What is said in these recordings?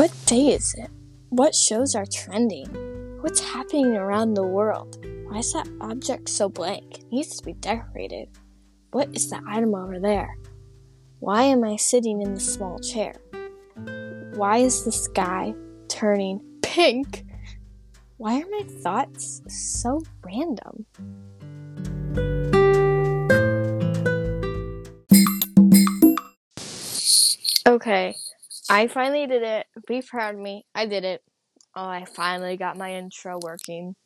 What day is it? What shows are trending? What's happening around the world? Why is that object so blank? It needs to be decorated. What is the item over there? Why am I sitting in the small chair? Why is the sky turning pink? Why are my thoughts so random? Okay, I finally did it. Be proud of me. I did it. Oh, I finally got my intro working.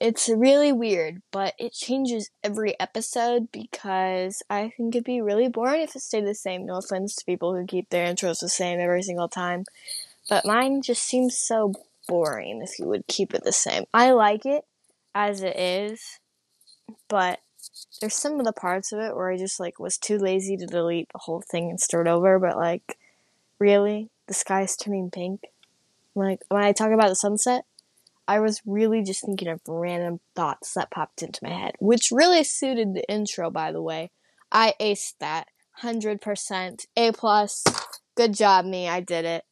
It's really weird, but it changes every episode because I think it'd be really boring if it stayed the same. No offense to people who keep their intros the same every single time, but mine just seems so boring if you would keep it the same. I like it as it is, but there's some of the parts of it where I just like was too lazy to delete the whole thing and start over, but like really, the sky's turning pink. Like when I talk about the sunset, I was really just thinking of random thoughts that popped into my head, which really suited the intro, by the way. I aced that. 100%. A plus. Good job, me. I did it.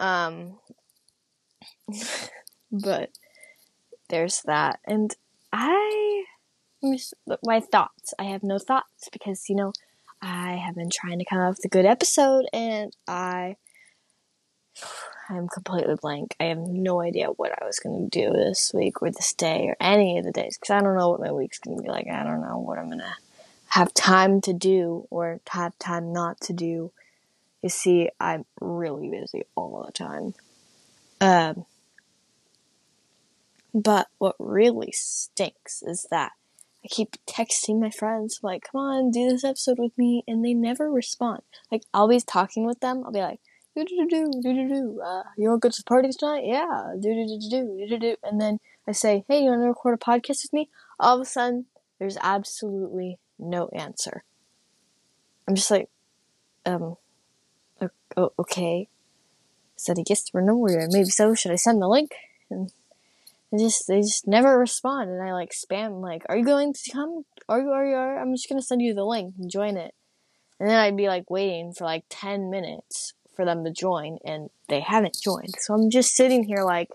Um, but there's that. And I, my thoughts. I have no thoughts because, you know, I have been trying to come up with a good episode and I I'm completely blank. I have no idea what I was going to do this week or this day or any of the days because I don't know what my week's going to be like. I don't know what I'm going to have time to do or have time not to do. You see, I'm really busy all the time. Um, but what really stinks is that I keep texting my friends, like, come on, do this episode with me, and they never respond. Like, I'll be talking with them, I'll be like, do do do do do do. Uh, you want to go to the party tonight? Yeah. Do do do do do do do. And then I say, hey, you want to record a podcast with me? All of a sudden, there's absolutely no answer. I'm just like, um, okay. Said I guess we're nowhere. Maybe so. Should I send the link? And they just they just never respond. And I like spam like, are you going to come? Are you? Are you? Are? I'm just gonna send you the link and join it. And then I'd be like waiting for like ten minutes for them to join and they haven't joined. So I'm just sitting here like,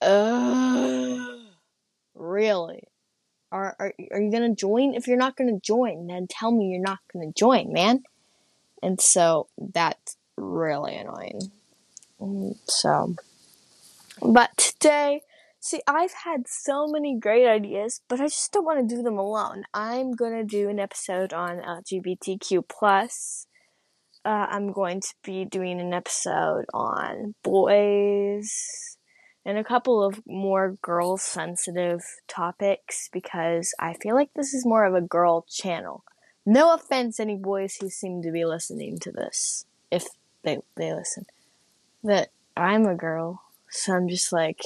uh, really? Are, are, are you gonna join? If you're not gonna join, then tell me you're not gonna join, man. And so that's really annoying. Mm, so, but today, see, I've had so many great ideas, but I just don't want to do them alone. I'm gonna do an episode on LGBTQ plus uh, I'm going to be doing an episode on boys and a couple of more girl sensitive topics because I feel like this is more of a girl channel. No offense, any boys who seem to be listening to this, if they they listen. That I'm a girl, so I'm just like,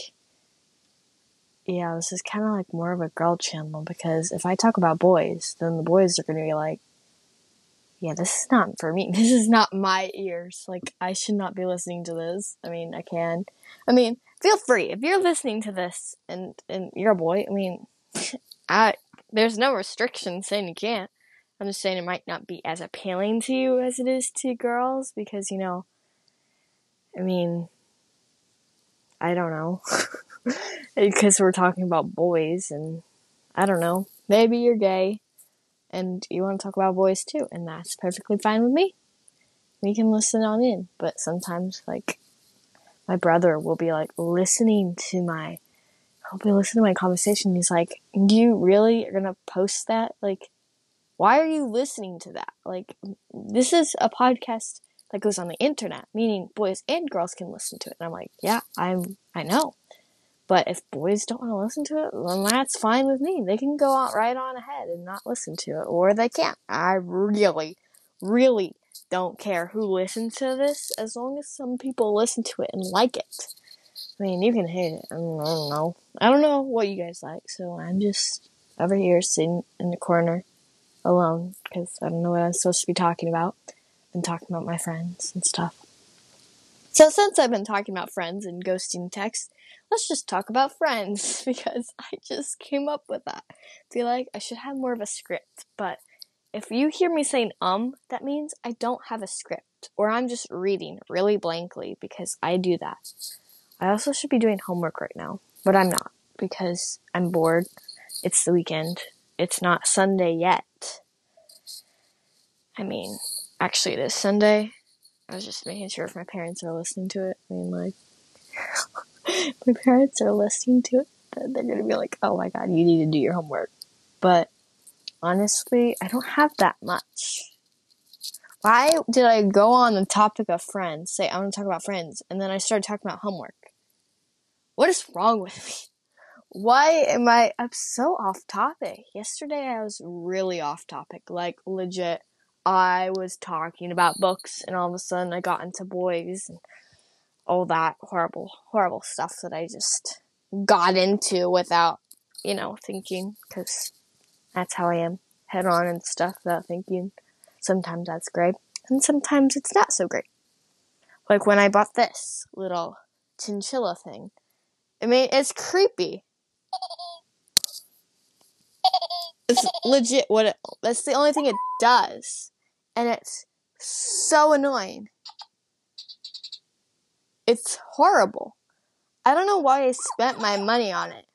yeah, this is kind of like more of a girl channel because if I talk about boys, then the boys are going to be like, yeah, this is not for me. This is not my ears. Like, I should not be listening to this. I mean, I can. I mean, feel free. If you're listening to this and, and you're a boy, I mean, I, there's no restriction saying you can't. I'm just saying it might not be as appealing to you as it is to girls because, you know, I mean, I don't know. because we're talking about boys and I don't know. Maybe you're gay and you want to talk about boys too, and that's perfectly fine with me. We can listen on in, but sometimes, like, my brother will be like listening to my, he'll be listening to my conversation. He's like, "You really are gonna post that? Like, why are you listening to that? Like, this is a podcast that goes on the internet, meaning boys and girls can listen to it." And I'm like, "Yeah, I'm, I know." But if boys don't want to listen to it, then that's fine with me. They can go out right on ahead and not listen to it, or they can't. I really, really don't care who listens to this as long as some people listen to it and like it. I mean, you can hate it. I don't, know. I don't know what you guys like, so I'm just over here sitting in the corner alone because I don't know what I'm supposed to be talking about. Been talking about my friends and stuff. So since I've been talking about friends and ghosting texts, let's just talk about friends because I just came up with that. I feel like I should have more of a script, but if you hear me saying um, that means I don't have a script or I'm just reading really blankly because I do that. I also should be doing homework right now, but I'm not because I'm bored. It's the weekend. It's not Sunday yet. I mean, actually, it is Sunday. I was just making sure if my parents are listening to it. I mean, like, my parents are listening to it, they're gonna be like, oh my god, you need to do your homework. But honestly, I don't have that much. Why did I go on the topic of friends, say I want to talk about friends, and then I started talking about homework? What is wrong with me? Why am I I'm so off topic? Yesterday I was really off topic, like legit. I was talking about books and all of a sudden I got into boys and all that horrible horrible stuff that I just got into without, you know, thinking cuz that's how I am. Head on and stuff without thinking. Sometimes that's great, and sometimes it's not so great. Like when I bought this little chinchilla thing. I mean, it's creepy. It's legit what it, that's the only thing it does. And it's so annoying. It's horrible. I don't know why I spent my money on it.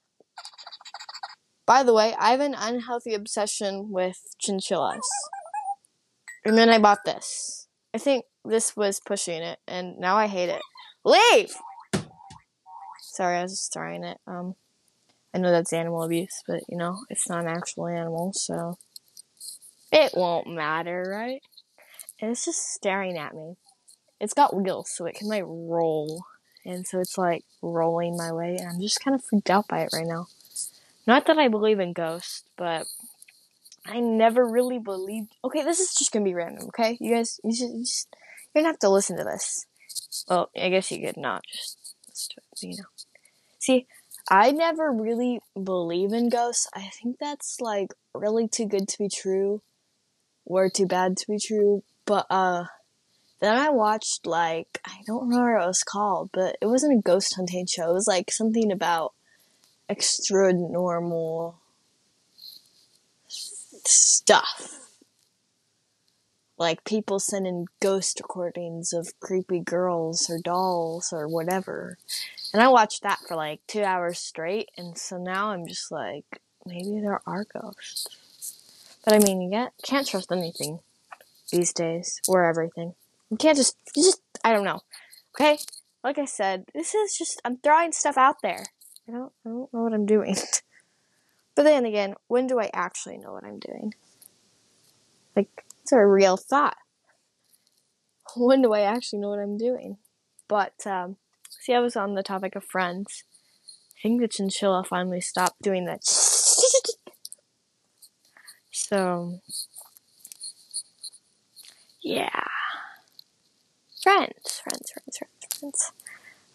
By the way, I have an unhealthy obsession with chinchillas. And then I bought this. I think this was pushing it, and now I hate it. Leave! Sorry, I was just throwing it. Um, I know that's animal abuse, but you know, it's not an actual animal, so it won't matter, right? And it's just staring at me. It's got wheels, so it can like roll, and so it's like rolling my way, and I'm just kind of freaked out by it right now. Not that I believe in ghosts, but I never really believed. Okay, this is just gonna be random. Okay, you guys, you just, you just you're gonna have to listen to this. Well, I guess you could not just listen to it, you know. See, I never really believe in ghosts. I think that's like really too good to be true, or too bad to be true. But uh, then I watched like I don't remember what it was called, but it wasn't a ghost hunting show. It was like something about extra normal stuff. Like people sending ghost recordings of creepy girls or dolls or whatever. And I watched that for like two hours straight, and so now I'm just like, maybe there are ghosts. But I mean, you can't trust anything these days, or everything. You can't just, you just, I don't know. Okay? Like I said, this is just, I'm throwing stuff out there. I don't, I don't know what I'm doing. but then again, when do I actually know what I'm doing? Like, it's a real thought. When do I actually know what I'm doing? But, um, see, I was on the topic of friends. I think the chinchilla finally stopped doing that. So, yeah. Friends, friends, friends, friends, friends.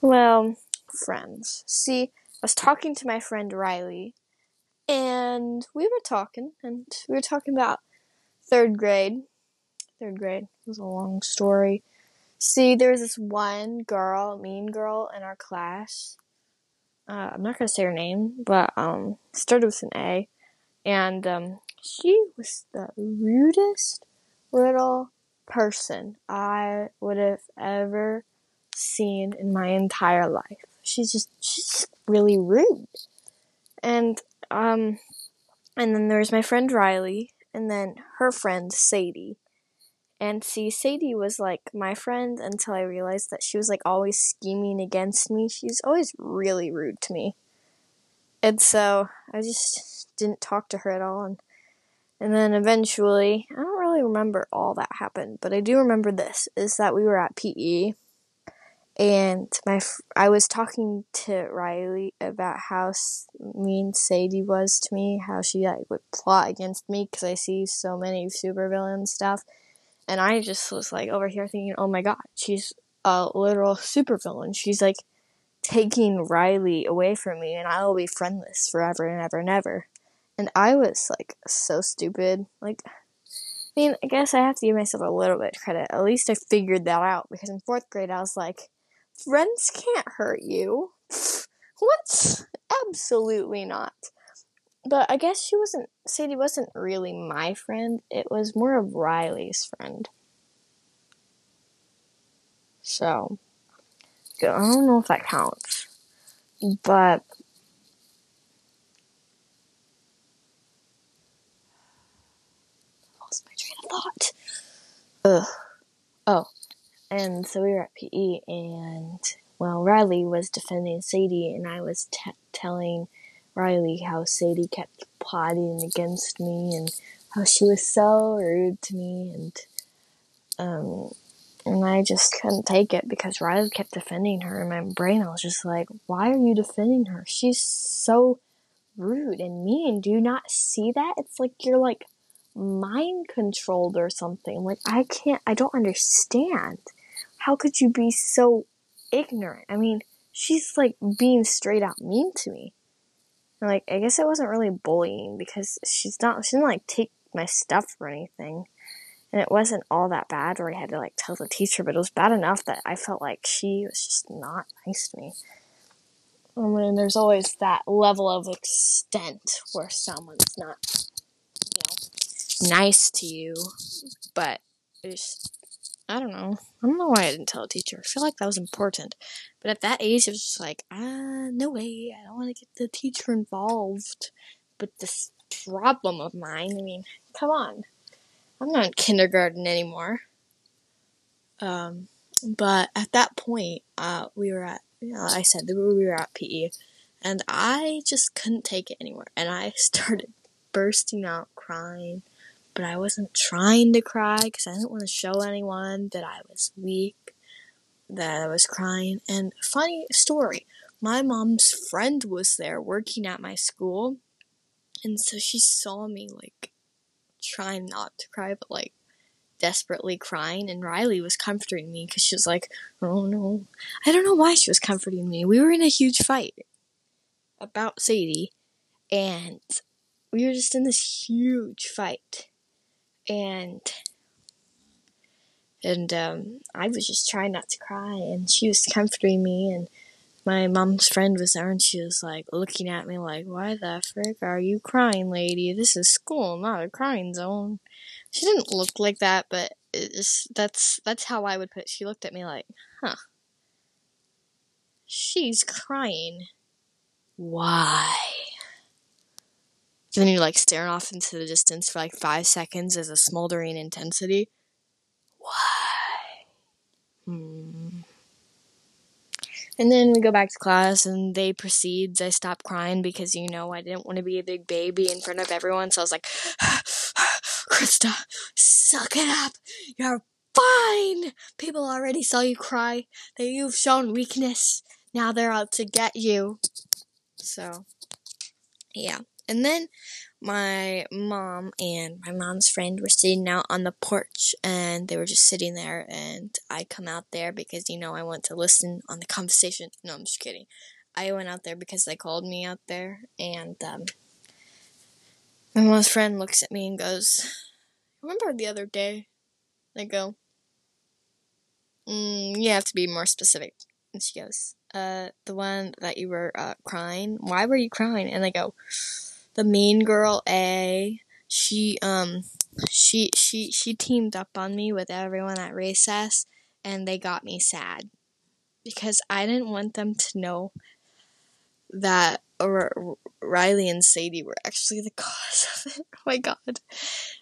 Well, friends. See, I was talking to my friend Riley, and we were talking, and we were talking about third grade. Third grade it was a long story. See, there was this one girl, mean girl, in our class. Uh, I'm not gonna say her name, but um, started with an A, and um, she was the rudest little person I would have ever seen in my entire life. She's just she's really rude. And um and then there's my friend Riley and then her friend Sadie. And see, Sadie was like my friend until I realized that she was like always scheming against me. She's always really rude to me. And so I just didn't talk to her at all. And, and then eventually, I don't really remember all that happened, but I do remember this is that we were at PE and my I was talking to Riley about how mean Sadie was to me, how she like would plot against me because I see so many supervillain stuff, and I just was like over here thinking, oh my god, she's a literal supervillain. She's like taking Riley away from me, and I will be friendless forever and ever and ever. And I was like so stupid, like. I mean, I guess I have to give myself a little bit of credit. At least I figured that out because in fourth grade I was like, friends can't hurt you. What? Absolutely not. but I guess she wasn't, Sadie wasn't really my friend. It was more of Riley's friend. So, I don't know if that counts. But, lost my train of thought. Ugh. Oh, and so we were at PE, and well, Riley was defending Sadie, and I was t- telling Riley how Sadie kept plotting against me and how she was so rude to me, and um, and I just couldn't take it because Riley kept defending her. In my brain, I was just like, "Why are you defending her? She's so rude and mean. Do you not see that? It's like you're like." Mind controlled or something. Like, I can't, I don't understand. How could you be so ignorant? I mean, she's like being straight out mean to me. And, like, I guess it wasn't really bullying because she's not, she didn't like take my stuff or anything. And it wasn't all that bad where I had to like tell the teacher, but it was bad enough that I felt like she was just not nice to me. I mean, there's always that level of extent where someone's not nice to you, but it's I don't know. I don't know why I didn't tell a teacher. I feel like that was important. But at that age, it was just like, ah, no way. I don't want to get the teacher involved with this problem of mine. I mean, come on. I'm not in kindergarten anymore. Um, but at that point, uh, we were at, you know, I said we were at PE, and I just couldn't take it anymore. And I started bursting out crying but I wasn't trying to cry because I didn't want to show anyone that I was weak, that I was crying. And funny story, my mom's friend was there working at my school, and so she saw me like trying not to cry, but like desperately crying. And Riley was comforting me because she was like, "Oh no," I don't know why she was comforting me. We were in a huge fight about Sadie, and we were just in this huge fight and and um, I was just trying not to cry, and she was comforting me, and my mom's friend was there, and she was like looking at me like, "Why the frick are you crying, lady? This is school, not a crying zone." She didn't look like that, but that's that's how I would put. It. She looked at me like, "Huh, she's crying. Why?" Then you're like staring off into the distance for like five seconds as a smoldering intensity. Why? Hmm. And then we go back to class and they proceeds. I stop crying because, you know, I didn't want to be a big baby in front of everyone. So I was like, Krista, suck it up. You're fine. People already saw you cry. That you've shown weakness. Now they're out to get you. So, yeah. And then my mom and my mom's friend were sitting out on the porch and they were just sitting there and I come out there because you know I want to listen on the conversation. No, I'm just kidding. I went out there because they called me out there and um, my mom's friend looks at me and goes, Remember the other day? I go, mm, You have to be more specific. And she goes, uh, The one that you were uh, crying. Why were you crying? And I go, the mean girl A. She um she she she teamed up on me with everyone at recess and they got me sad because I didn't want them to know that R- Riley and Sadie were actually the cause of it. Oh my god.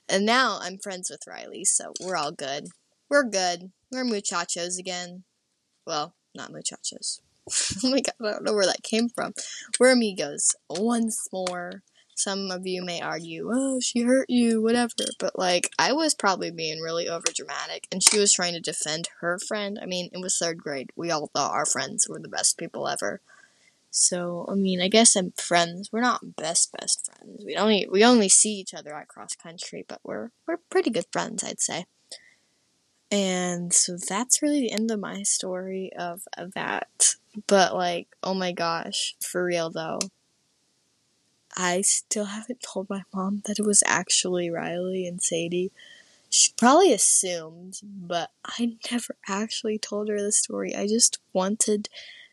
And now I'm friends with Riley, so we're all good. We're good. We're muchachos again. Well, not muchachos. oh my god, I don't know where that came from. We're amigos once more some of you may argue, oh, she hurt you, whatever. But like, I was probably being really over dramatic, and she was trying to defend her friend. I mean, it was third grade. We all thought our friends were the best people ever. So, I mean, I guess I'm friends. We're not best best friends. We only we only see each other at cross country, but we're we're pretty good friends, I'd say. And so that's really the end of my story of, of that. But like, oh my gosh, for real though I still haven't told my mom that it was actually Riley and Sadie. She probably assumed, but I never actually told her the story. I just wanted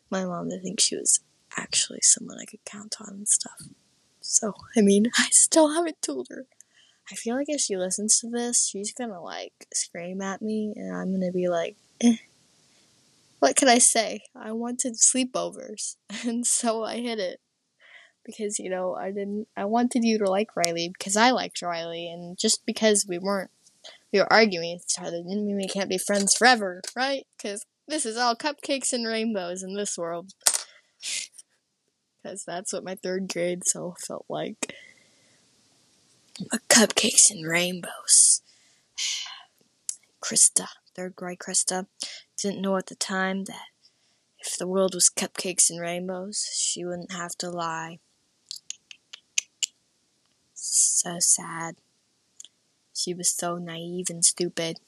my mom to think she was actually someone I could count on and stuff. So, I mean, I still haven't told her. I feel like if she listens to this, she's gonna like scream at me, and I'm gonna be like, eh. What can I say? I wanted sleepovers, and so I hid it. Because, you know, I didn't, I wanted you to like Riley because I liked Riley, and just because we weren't, we were arguing with each other didn't mean we can't be friends forever, right? Because this is all cupcakes and rainbows in this world. Because that's what my third grade self felt like. Cupcakes and rainbows. Krista, third grade Krista, didn't know at the time that if the world was cupcakes and rainbows, she wouldn't have to lie. So sad. She was so naive and stupid.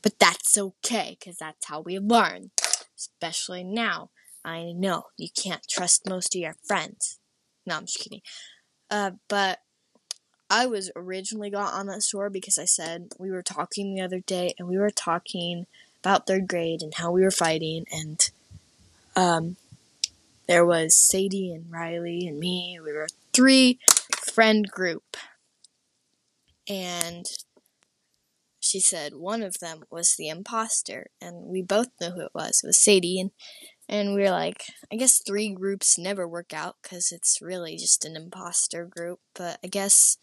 But that's okay, because that's how we learn. Especially now. I know you can't trust most of your friends. No, I'm just kidding. Uh, but I was originally got on that store because I said we were talking the other day and we were talking about third grade and how we were fighting and um, there was Sadie and Riley and me. We were three friend group. And she said one of them was the imposter, and we both know who it was. It was Sadie, and and we were like, I guess three groups never work out because it's really just an imposter group. But I guess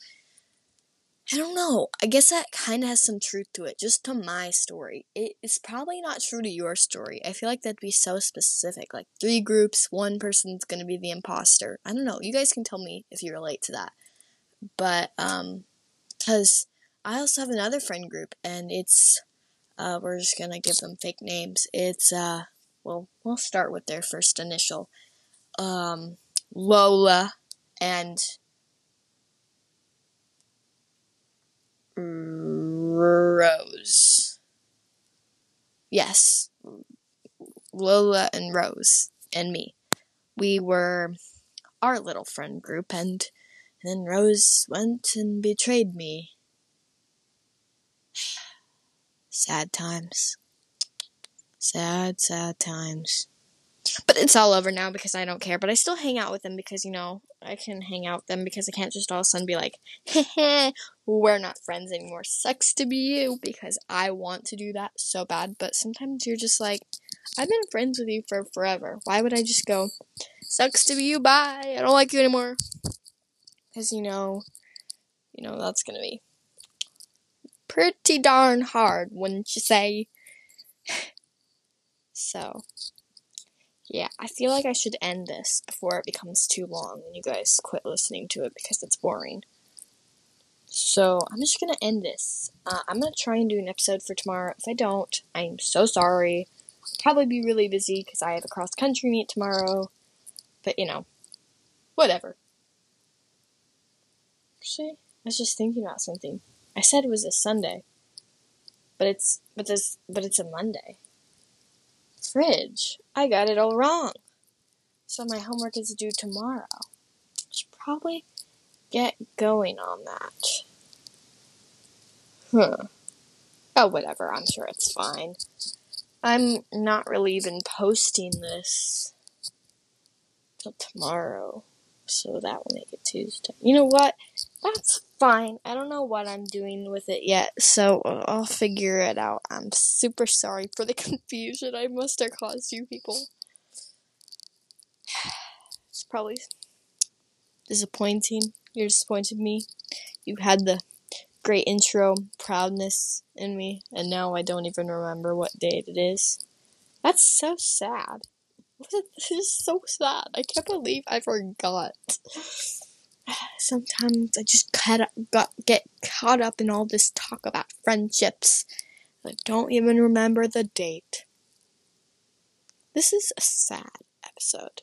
I don't know. I guess that kind of has some truth to it, just to my story. It, it's probably not true to your story. I feel like that'd be so specific. Like three groups, one person's gonna be the imposter. I don't know. You guys can tell me if you relate to that. But um, because I also have another friend group, and it's uh, we're just gonna give them fake names. It's uh, well, we'll start with their first initial, um, Lola and Rose. Yes, Lola and Rose and me. We were our little friend group, and, then Rose went and betrayed me. Sad times. Sad, sad times. But it's all over now because I don't care. But I still hang out with them because, you know, I can hang out with them because I can't just all of a sudden be like, heh, we're not friends anymore. Sucks to be you because I want to do that so bad. But sometimes you're just like, I've been friends with you for forever. Why would I just go, sucks to be you, bye, I don't like you anymore? Because, you know, you know, that's gonna be pretty darn hard, wouldn't you say? so, yeah, I feel like I should end this before it becomes too long and you guys quit listening to it because it's boring. So, I'm just gonna end this. Uh, I'm gonna try and do an episode for tomorrow. If I don't, I'm so sorry. I'll probably be really busy because I have a cross country meet tomorrow. But, you know, whatever. Actually, I was just thinking about something. I said it was a Sunday, but it's but this but it's a Monday. Fridge. I got it all wrong. So my homework is due tomorrow. I should probably get going on that. Huh. Oh, whatever. I'm sure it's fine. I'm not really even posting this till tomorrow. So that will make it Tuesday. You know what? That's fine. I don't know what I'm doing with it yet, so I'll figure it out. I'm super sorry for the confusion I must have caused you people. It's probably disappointing. You're disappointed me. You had the great intro proudness in me, and now I don't even remember what date it is. That's so sad. This is so sad. I can't believe I forgot. Sometimes I just got, got get caught up in all this talk about friendships. I don't even remember the date. This is a sad episode.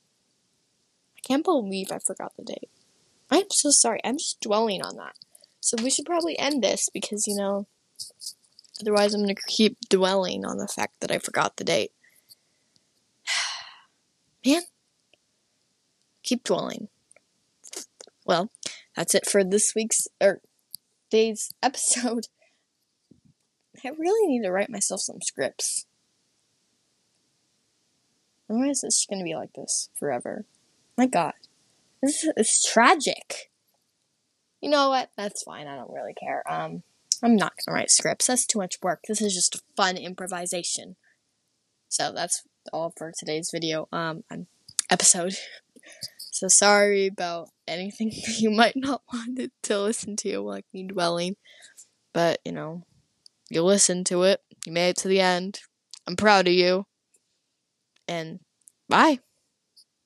I can't believe I forgot the date. I'm so sorry. I'm just dwelling on that. So we should probably end this because, you know, otherwise I'm going to keep dwelling on the fact that I forgot the date. Man, keep dwelling. Well, that's it for this week's or day's episode. I really need to write myself some scripts. Otherwise, it's going to be like this forever. My God. This is tragic. You know what? That's fine. I don't really care. Um, I'm not gonna write scripts. That's too much work. This is just fun improvisation. So that's all for today's video. Um, episode. So sorry about anything you might not want to listen to, like me dwelling. But you know, you listened to it. You made it to the end. I'm proud of you. And bye.